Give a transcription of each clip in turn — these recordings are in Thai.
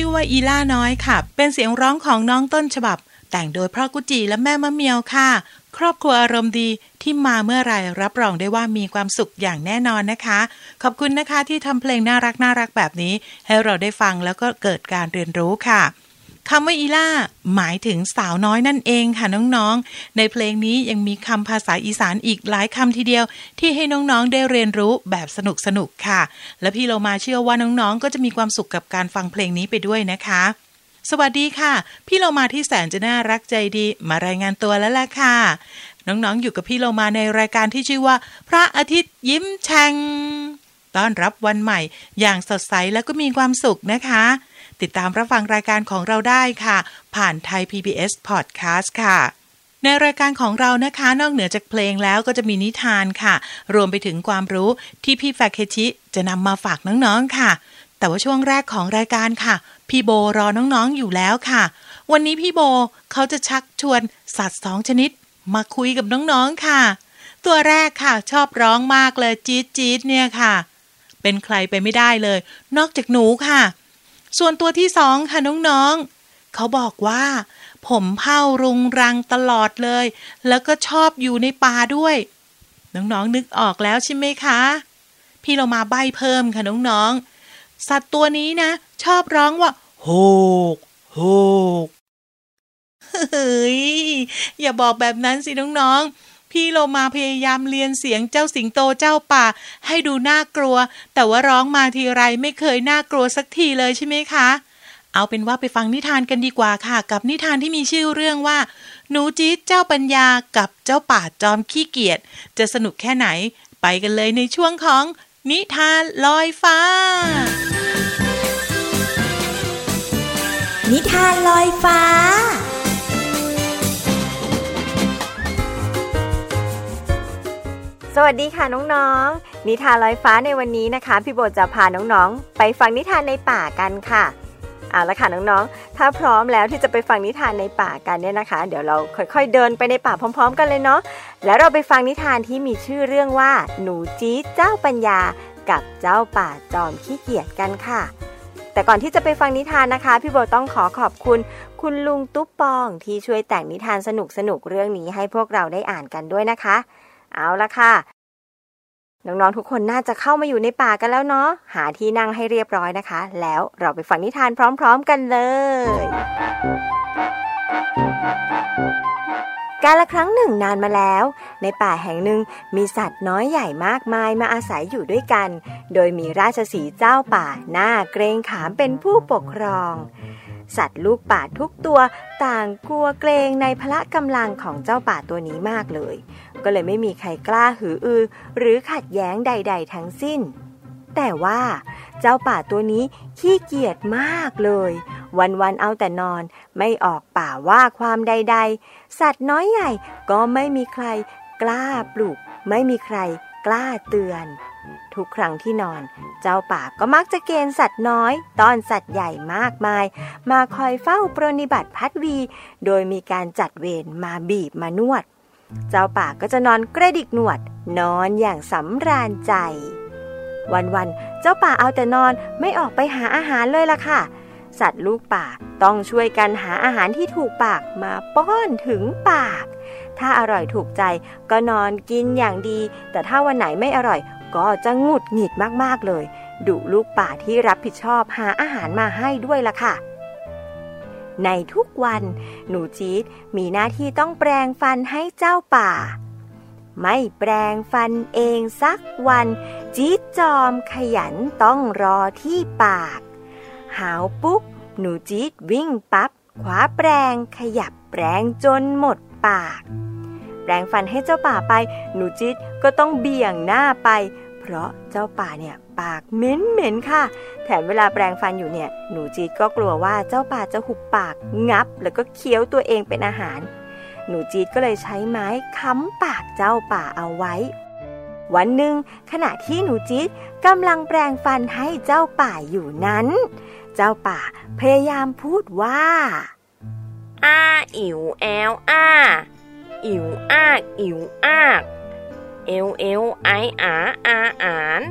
ชื่อว่าอีล่าน้อยค่ะ เป็นเสียงร้องของน้องต้นฉบับ แต่งโดยพ่อกุจีและแม่มะเมียวค่ะ ครอบครัวอารมณ์ดีที่มาเมื่อไรรับรองได้ว่ามีความสุขอย่างแน่นอนนะคะ ขอบคุณนะคะที่ทำเพลงน่ารักน่ารักแบบนี้ ให้เราได้ฟังแล้วก็เกิดการเรียนรู้ค่ะ คำว่าอีล่าหมายถึงสาวน้อยนั่นเองค่ะน้องๆ ในเพลงนี้ยังมีคำภาษาอีสานอีกหลายคำทีเดียว ที่ให้น้องๆได้เรียนรู้แบบสนุกๆค่ะ และพี่เรามาเชื่อว่าน้องๆ ก็จะมีความสุขกับการฟังเพลงนี้ไปด้วยนะคะ สวัสดีค่ะ พี่เรามาที่แสนจะน่ารักใจดีมารายงานตัวแล้วล่ะค่ะ น้องๆอยู่กับพี่เรามาในรายการที่ชื่อว่า พระอาทิตย์ยิ้มแฉ่งต้อนรับวันใหม่ อย่างสดใสแล้วก็มีความสุขนะคะ ติดตามรับฟังรายการของเราได้ค่ะ ผ่านไทย PBS Podcast ค่ะ ในรายการของเรานะคะ นอกเหนือจากเพลงแล้วก็จะมีนิทานค่ะ รวมไปถึงความรู้ที่พี่แฟคเคชิจะนำมาฝากน้องๆค่ะ แต่ว่าช่วงแรกของรายการค่ะ พี่โบรอน้องๆอยู่แล้วค่ะ วันนี้พี่โบเขาจะชักชวนสัตว์สองชนิด มาคุยกับน้องๆค่ะ ตัวแรกค่ะ ชอบร้องมากเลยจี๊ดจี๊ดเนี่ยค่ะเป็นใครไปไม่ได้เลย นอกจากหนูค่ะ ส่วนตัวที่สองค่ะน้องๆเขาบอกว่า ผมเผารุงรังตลอดเลย แล้วก็ชอบอยู่ในป่าด้วย น้องๆนึกออกแล้วใช่ไหมคะ พี่เรามาใบเพิ่มค่ะน้องๆสัตว์ตัวนี้นะ ชอบร้องว่าโหกโหกเฮ้ยอย่าบอกแบบนั้นสิน้องๆ พี่โลมาพยายามเรียนเสียงเจ้าสิงโตเจ้าป่า ให้ดูน่ากลัว แต่ว่าร้องมาทีไรไม่เคยน่ากลัวสักทีเลยใช่ไหมคะ เอาเป็นว่าไปฟังนิทานกันดีกว่าค่ะ กับนิทานที่มีชื่อเรื่องว่า หนูจี๊ดเจ้าปัญญากับเจ้าป่าจอมขี้เกียจจะสนุกแค่ไหน ไปกันเลยในช่วงของนิทานลอยฟ้า นิทานลอยฟ้า สวัสดีค่ะน้องๆ นิทานลอยฟ้าในวันนี้นะคะ พี่โบจะพาน้องๆ ไปฟังนิทานในป่ากันค่ะเอาละค่ะน้องๆ ถ้าพร้อมแล้วที่จะไปฟังนิทานในป่ากันเนี่ยนะคะ เดี๋ยวเราค่อยๆเดินไปในป่าพร้อม ๆ กันเลยเนาะ แล้วเราไปฟังนิทานที่มีชื่อเรื่องว่า หนูจี๊เจ้าปัญญา กับเจ้าป่าจอมขี้เกียจกันค่ะ แต่ก่อนที่จะไปฟังนิทานนะคะ พี่โบต้องขอขอบคุณ คุณลุงตุ๊ปปองที่ช่วยแต่งนิทานสนุกๆเรื่องนี้ให้พวกเราได้อ่านกันด้วยนะคะ เอาละค่ะ น้อง ๆ ทุกคนน่าจะเข้ามาอยู่ในป่ากันแล้วเนาะ หาที่นั่งให้เรียบร้อยนะคะ แล้วเราไปฟังนิทานพร้อม ๆ กันเลย การละครั้งหนึ่งนานมาแล้ว ในป่าแห่งหนึ่งมีสัตว์น้อยใหญ่มากมายมาอาศัยอยู่ด้วยกัน โดยมีราชสีเจ้าป่าหน้าเกรงขามเป็นผู้ปกครอง สัตว์ลูกป่าทุกตัวต่างกลัวเกรงในพละกำลังของเจ้าป่าตัวนี้มากเลย ก็เลยไม่มีใครกล้าหืออือ หรือขัดแย้งใด ๆ ทั้งสิ้น แต่ว่าเจ้าป่าตัวนี้ขี้เกียจมากเลย วันๆเอาแต่นอนไม่ออกป่าว่าความใด ๆ สัตว์น้อยใหญ่ก็ไม่มีใครกล้าปลุกไม่มีใคร กล้าเตือน ทุกครั้งที่นอน เจ้าป่าก็มักจะเกณฑ์สัตว์น้อยต้อนสัตว์ใหญ่มากมาย มาคอยเฝ้าปรนนิบัติพัดวี โดยมีการจัดเวรมาบีบมานวด เจ้าป่าก็จะนอนกระดิกหนวด นอนอย่างสำราญใจ วันๆเจ้าป่าเอาแต่นอนไม่ออกไปหาอาหารเลยล่ะค่ะสัตว์ลูกป่าต้องช่วยกันหาอาหารที่ถูกปากมาป้อนถึงปาก ถ้าอร่อยถูกใจก็นอนกินอย่างดี แต่ถ้าวันไหนไม่อร่อย ก็จะงุดหงิดมากๆเลย ดุลูกป่าที่รับผิดชอบหาอาหารมาให้ด้วยล่ะค่ะในทุกวัน หนูจี๊ดมีหน้าที่ต้องแปรงฟันให้เจ้าป่า ไม่แปรงฟันเองสักวัน จี๊ดจอมขยันต้องรอที่ปาก หาวปุ๊บ หนูจี๊ดวิ่งปับ๊บคว้าแปรงขยับแปรงจนหมด ปาก แปรงฟันให้เจ้าป่าไป หนูจี๊ดก็ต้องเบี่ยงหน้าไป เพราะเจ้าป่าเนี่ยปากเหม็นเหม็นๆค่ะ แถมเวลาแปรงฟันอยู่เนี่ย หนูจี๊ดก็กลัวว่าเจ้าป่าจะหุบปากงับ แล้วก็เคี้ยวตัวเองเป็นอาหาร หนูจีดก็เลยใช้ไม้ค้ำปากเจ้าป่าเอาไว้ วันหนึ่งขณะที่หนูจีดกำลังแปรงฟันให้เจ้าป่าอยู่นั้น เจ้าป่าพยายามพูดว่า อ้าอิ๋วแอลอ้าอิ๋วอ้ากอิ๋วอากเอวเอวไออาอาอาน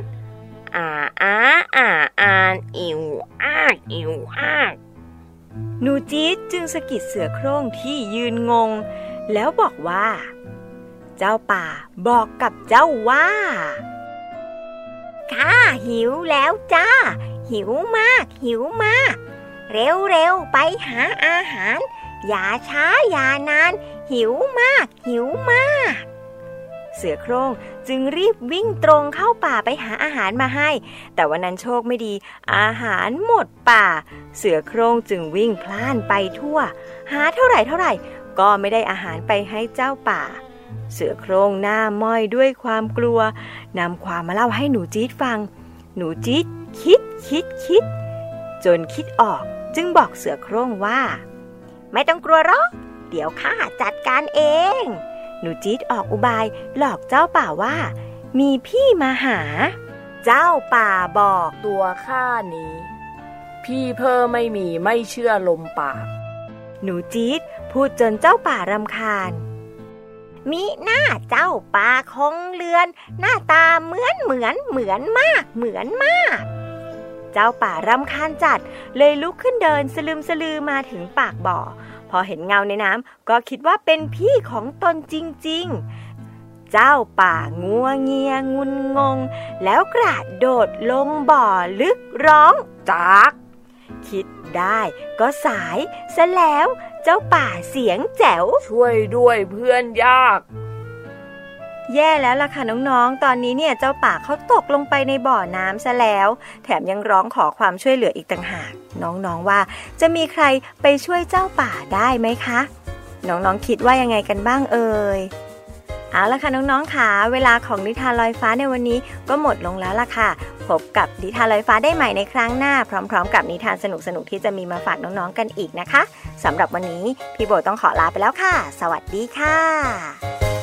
อาอาอาอานอิ๋วอากอิ๋วอากหนูจี๊ดจึงสะกิดเสือโคร่งที่ยืนงง แล้วบอกว่า เจ้าป่าบอกกับเจ้าว่าข้าหิวแล้วจ้า หิวมาก หิวมาก เร็วๆไปหาอาหาร อย่าช้าอย่านาน หิวมาก หิวมาก เสือโคร่งจึงรีบวิ่งตรงเข้าป่าไปหาอาหารมาให้ แต่วันนั้นโชคไม่ดี อาหารหมดป่า เสือโคร่งจึงวิ่งพล่านไปทั่ว หาเท่าไหร่เท่าไหร่ ก็ไม่ได้อาหารไปให้เจ้าป่า เสือโคร่งหน้าม้อยด้วยความกลัวนำความมาเล่าให้หนูจี๊ดฟัง หนูจี๊ดคิดคิดคิด จนคิดออกจึงบอกเสือโคร่งว่า ไม่ต้องกลัวหรอก เดี๋ยวข้าจัดการเอง หนูจี๊ดออกอุบายหลอกเจ้าป่าว่า มีพี่มาหา เจ้าป่าบอกตัวข้านี้ พี่เพิ่มไม่มีไม่เชื่อลมปาก หนูจี๊ดพูดจนเจ้าป่ารำคาญมีหน้าเจ้าป่าคงเลือน หน้าตาเหมือนเหมือนเหมือนมากเหมือนมาก เจ้าป่ารำคาญจัด เลยลุกขึ้นเดินสลืมสลือมาถึงปากบ่อ พอเห็นเงาในน้ำก็คิดว่าเป็นพี่ของตนจริง ๆ เจ้าป่างัวเงียงุนงง แล้วกระโดดลงบ่อลึกร้องจาก คิดได้ก็สายซะแล้ว เจ้าป่าเสียงแจ๋ว ช่วยด้วยเพื่อนยาก แย่แล้วล่ะค่ะน้องๆ ตอนนี้เนี่ยเจ้าป่าเขาตกลงไปในบ่อน้ำซะแล้ว แถมยังร้องขอความช่วยเหลืออีกต่างหาก น้องๆว่า จะมีใครไปช่วยเจ้าป่าได้ไหมคะ น้องๆคิดว่ายังไงกันบ้างเอ่ยเอาละค่ะน้องๆค่ะเวลาของนิทานลอยฟ้าในวันนี้ก็หมดลงแล้วล่ะค่ะ พบกับนิทานลอยฟ้าได้ใหม่ในครั้งหน้า พร้อม ๆ กับนิทานสนุกๆที่จะมีมาฝากน้องๆกันอีกนะคะสำหรับวันนี้พี่โบต้องขอลาไปแล้วค่ะ สวัสดีค่ะ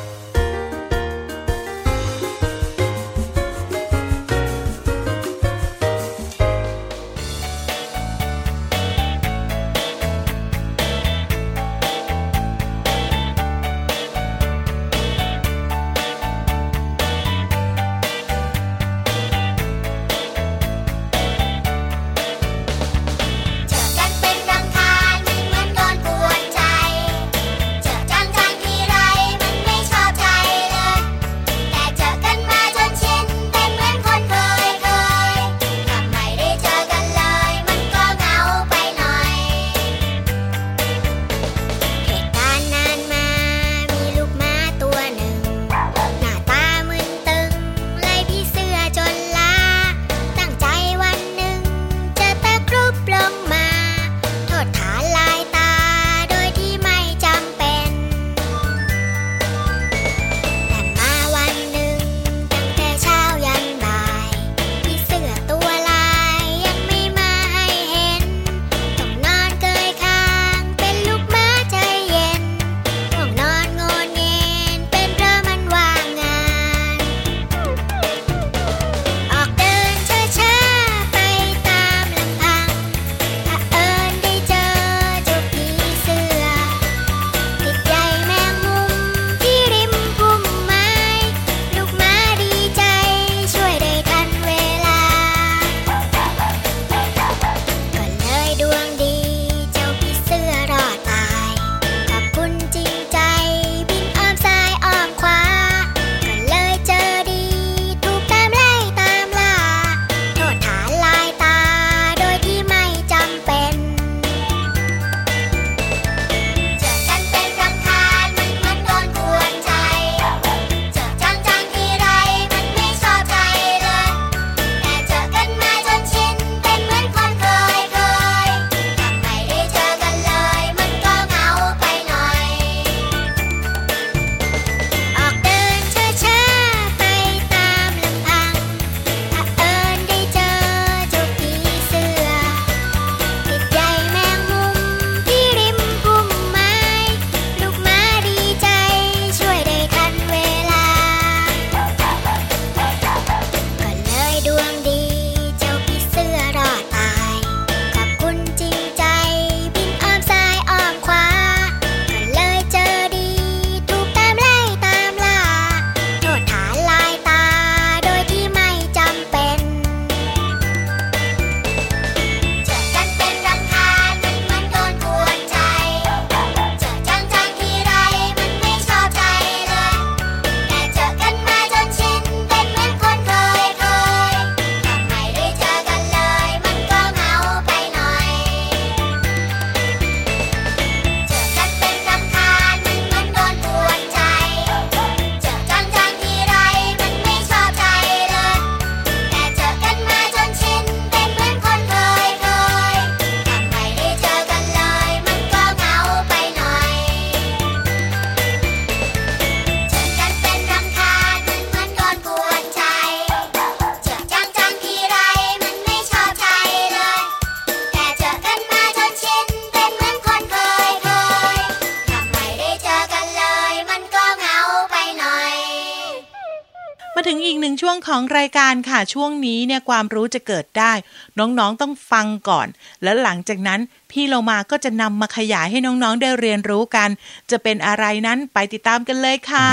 ช่วงนี้เนี่ยความรู้จะเกิดได้ น้องๆต้องฟังก่อน แล้วหลังจากนั้นพี่เรามาก็จะนำมาขยายให้น้องๆได้เรียนรู้กัน จะเป็นอะไรนั้นไปติดตามกันเลยค่ะ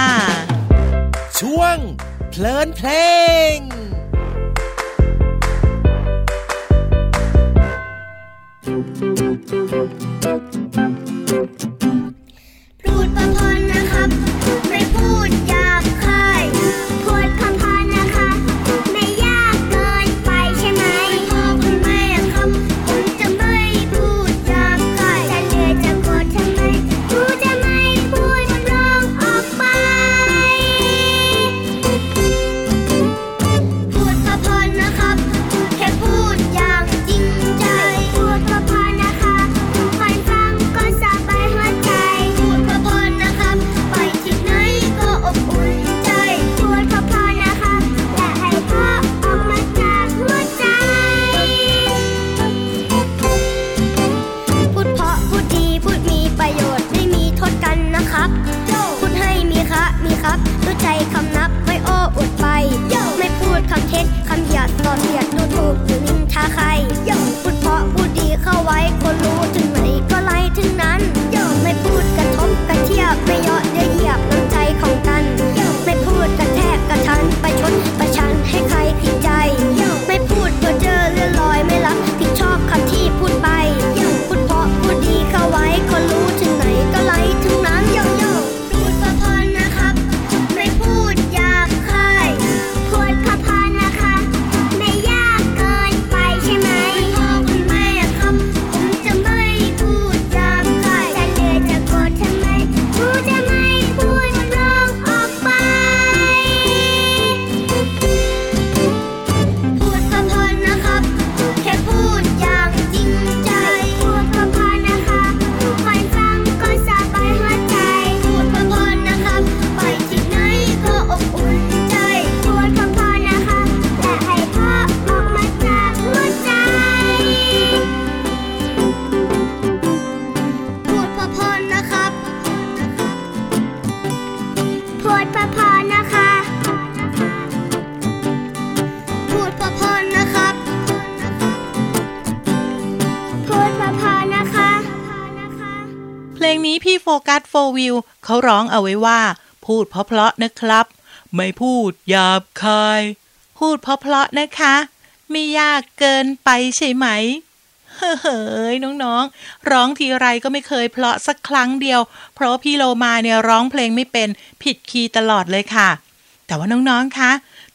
ช่วง เพลินเพลงพู โฟวิวเขาร้องเอาไว้ว่า พูดเพราะๆนะครับ ไม่พูดหยาบคาย พูดเพราะๆนะคะ ไม่ยากเกินไปใช่ไหม เฮ้ยน้องๆ ร้องทีไรก็ไม่เคยเพราะสักครั้งเดียว เพราะพี่โลมาเนี่ยร้องเพลงไม่เป็นผิดคีย์ตลอดเลยค่ะ แต่ว่าน้องๆคะ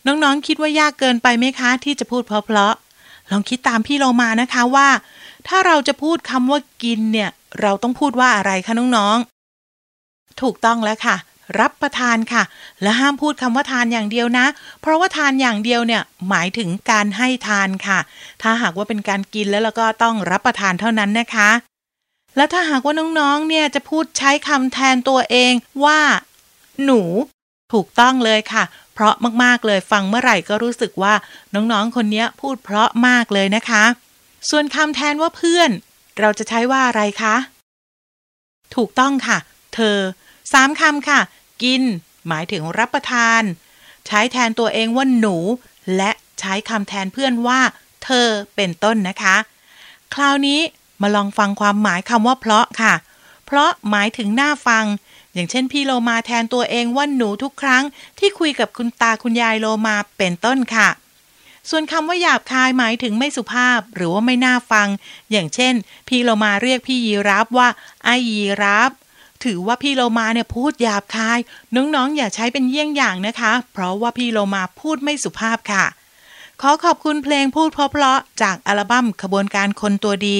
น้องๆคิดว่ายากเกินไปไหมคะ ที่จะพูดเพราะๆลองคิดตามพี่โลมานะคะว่า ถ้าเราจะพูดคำว่ากินเนี่ย เราต้องพูดว่าอะไรคะน้องๆ ถูกต้องแล้วค่ะ รับประทานค่ะ และห้ามพูดคำว่าทานอย่างเดียวนะ เพราะว่าทานอย่างเดียวเนี่ยหมายถึงการให้ทานค่ะ ถ้าหากว่าเป็นการกินแล้วเราก็ต้องรับประทานเท่านั้นนะคะ และถ้าหากว่าน้องๆ เนี่ยจะพูดใช้คำแทนตัวเองว่า หนู ถูกต้องเลยค่ะ เพราะมากๆเลยฟังเมื่อไหร่ก็รู้สึกว่าน้องๆ คนนี้พูดเพราะมากเลยนะคะ ส่วนคำแทนว่าเพื่อน เราจะใช้ว่าอะไรคะ ถูกต้องค่ะ เธอ สามคำค่ะ กิน หมายถึงรับประทาน ใช้แทนตัวเองว่าหนู และใช้คำแทนเพื่อนว่า เธอเป็นต้นนะคะ คราวนี้มาลองฟังความหมายคำว่าเพราะค่ะ เพราะหมายถึงหน้าฟัง อย่างเช่นพี่โลมาแทนตัวเองว่าหนูทุกครั้ง ที่คุยกับคุณตาคุณยายโลมาเป็นต้นค่ะ ส่วนคำว่าหยาบคายหมายถึงไม่สุภาพหรือว่าไม่น่าฟัง อย่างเช่น พี่โลมาเรียกพี่ยีรับว่าไอยีรับ ถือว่าพี่โลมาเนี่ยพูดหยาบคาย น้องๆ อย่าใช้เป็นเยี่ยงอย่างนะคะ เพราะว่าพี่โลมาพูดไม่สุภาพค่ะ ขอขอบคุณเพลงพูดเพราะๆจากอัลบั้มขบวนการคนตัวดี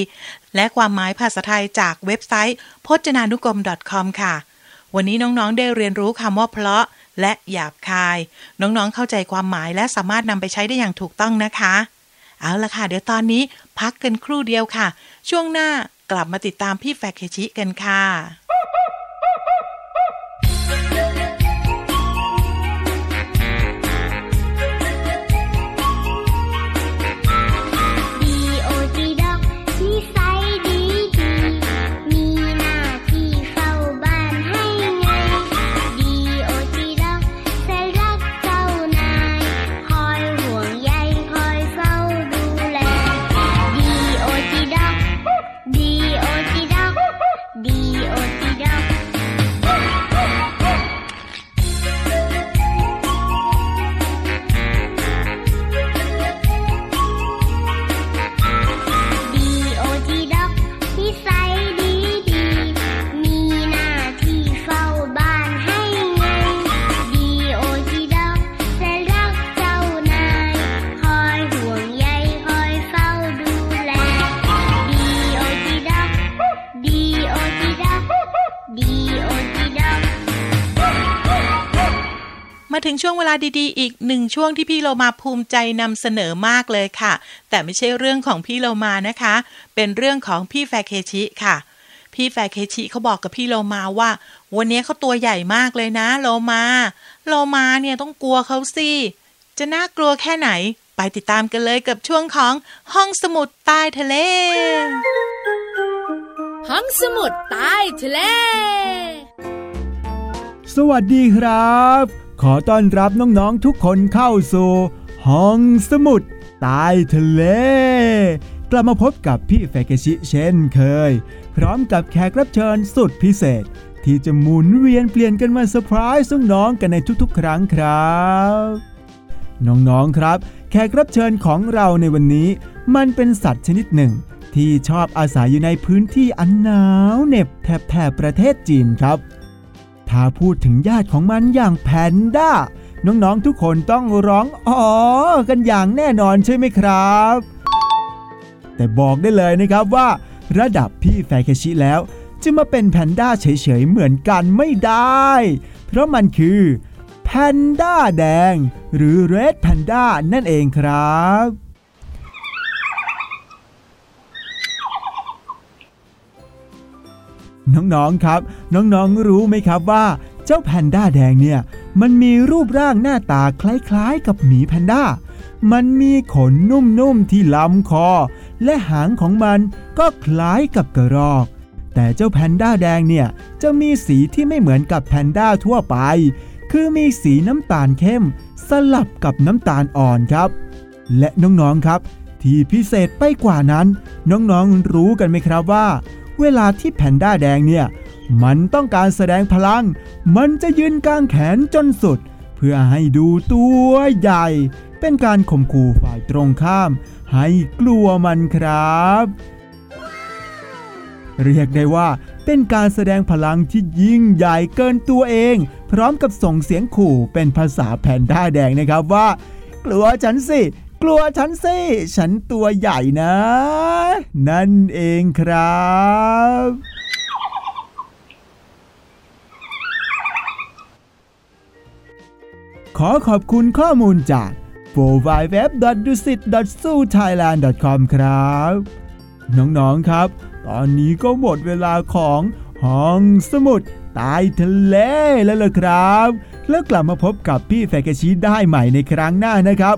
และความหมายภาษาไทยจากเว็บไซต์พจนานุกรม .com ค่ะ วันนี้น้องๆ ได้เรียนรู้คำว่าเพราะและหยาบคาย น้องๆ เข้าใจความหมายและสามารถนำไปใช้ได้อย่างถูกต้องนะคะ เอาละค่ะ เดี๋ยวตอนนี้พักกันครู่เดียวค่ะ ช่วงหน้ากลับมาติดตามพี่แฟกเคชิกันค่ะ ถึงช่วงเวลาดีๆ อีกหนึ่งช่วงที่พี่โลมาภูมิใจนำเสนอมากเลยค่ะ แต่ไม่ใช่เรื่องของพี่โลมานะคะ เป็นเรื่องของพี่แฟเคชิค่ะ พี่แฟเคชิเขาบอกกับพี่โลมาว่า วันนี้เขาตัวใหญ่มากเลยนะโลมา โลมาเนี่ยต้องกลัวเขาสิ จะน่ากลัวแค่ไหน ไปติดตามกันเลยกับช่วงของห้องสมุดใต้ทะเล ห้องสมุดใต้ทะเล สวัสดีครับ ขอต้อนรับน้องๆทุกคนเข้าสู่ห้องสมุดใต้ทะเล กลับมาพบกับพี่แฟกชิเช่นเคย พร้อมกับแขกรับเชิญสุดพิเศษ ที่จะหมุนเวียนเปลี่ยนกันมาเซอร์ไพรส์น้องๆกันในทุกๆ ครั้งครับ น้องๆครับ แขกรับเชิญของเราในวันนี้ มันเป็นสัตว์ชนิดหนึ่ง ที่ชอบอาศัยอยู่ในพื้นที่อันหนาวเหน็บแถบแถบประเทศจีนครับ ถ้าพูดถึงญาติของมันอย่างแพนด้า น้องๆทุกคนต้องร้องอ๋อกันอย่างแน่นอนใช่ไหมครับ แต่บอกได้เลยนะครับว่า ระดับพี่แฟคชิแล้ว จะมาเป็นแพนด้าเฉยๆเหมือนกันไม่ได้ เพราะมันคือแพนด้าแดง หรือเรดแพนด้านั่นเองครับ น้องๆครับ น้องๆรู้ไหมครับว่า เจ้าแพนด้าแดงเนี่ยมันมีรูปร่างหน้าตาคล้ายๆ กับหมีแพนด้า มันมีขนนุ่มๆที่ลำคอ และหางของมันก็คล้ายกับกระรอก แต่เจ้าแพนด้าแดงเนี่ยจะมีสีที่ไม่เหมือนกับแพนด้าทั่วไป คือมีสีน้ำตาลเข้ม สลับกับน้ำตาลอ่อนครับ และน้องๆครับ ที่พิเศษไปกว่านั้น น้องๆรู้กันไหมครับว่า เวลาที่แพนด้าแดงเนี่ย มันต้องการแสดงพลัง มันจะยืนกลางแขนจนสุด เพื่อให้ดูตัวใหญ่ เป็นการข่มขู่ฝ่ายตรงข้าม ให้กลัวมันครับ เรียกได้ว่าเป็นการแสดงพลังที่ยิ่งใหญ่เกินตัวเอง พร้อมกับส่งเสียงขู่เป็นภาษาแพนด้าแดงนะครับว่า กลัวฉันสิ กลัวฉันสิฉันตัวใหญ่นะ นั่นเองครับขอขอบคุณข้อมูลจาก w w w d u s i t s u t h a i l a n d c o m ครับ น้อง ๆ ครับ ตอนนี้ก็หมดเวลาของห้องสมุดใต้ทะเลแล้วล่ะครับ แล้วกลับมาพบกับพี่แฟกชีได้ใหม่ในครั้งหน้านะครับ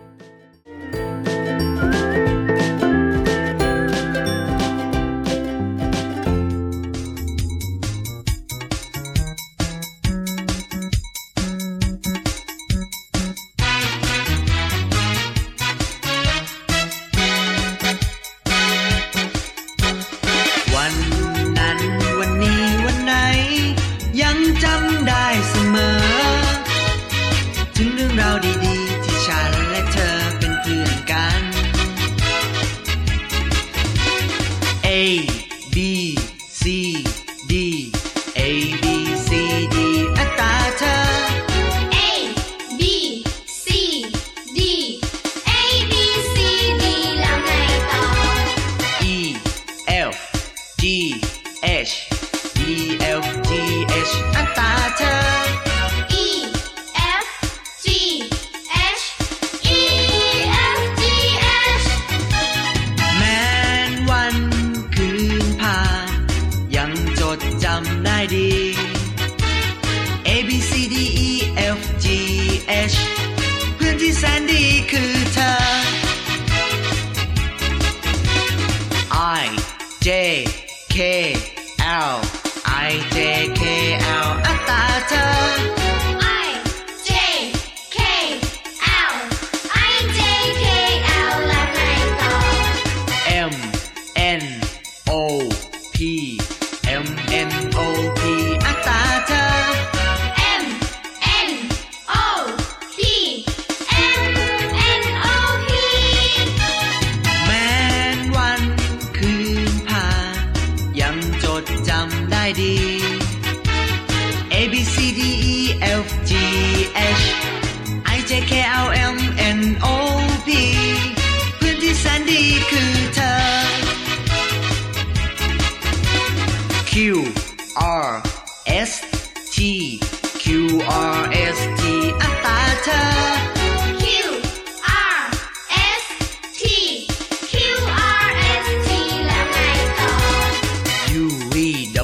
Hey.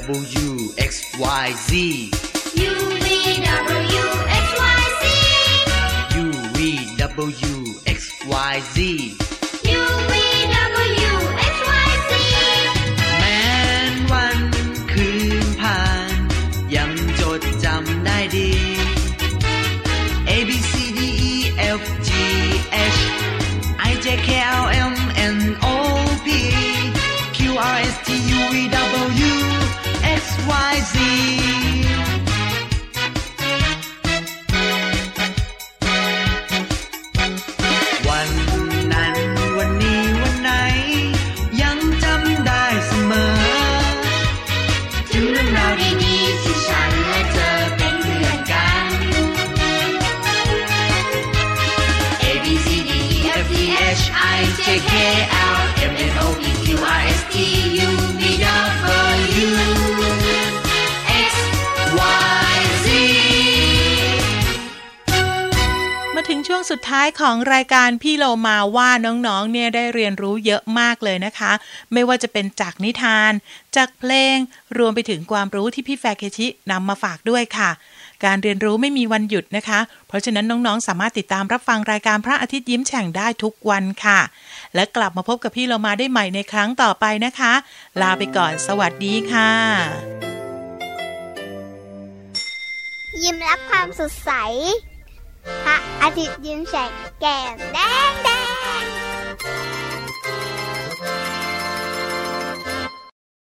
W X Y Z. U V W X Y Z. U V W X Y Z I J K L M N O P Q R S T U V W X Y Z มาถึงช่วงสุดท้ายของรายการพี่โลมาว่าน้องๆ เนี่ยได้เรียนรู้เยอะมากเลยนะคะ ไม่ว่าจะเป็นจากนิทาน จากเพลง รวมไปถึงความรู้ที่พี่แฟร์เคชินำมาฝากด้วยค่ะ การเรียนรู้ไม่มีวันหยุดนะคะ เพราะฉะนั้นน้องๆ สามารถติดตามรับฟังรายการพระอาทิตย์ยิ้มแฉ่งได้ทุกวันค่ะ และกลับมาพบกับพี่โลมาได้ใหม่ในครั้งต่อไปนะคะ ลาไปก่อน สวัสดีค่ะ ยิ้มรับความสดใส พระอาทิตย์ยิ้มแฉกแก้มแดงแด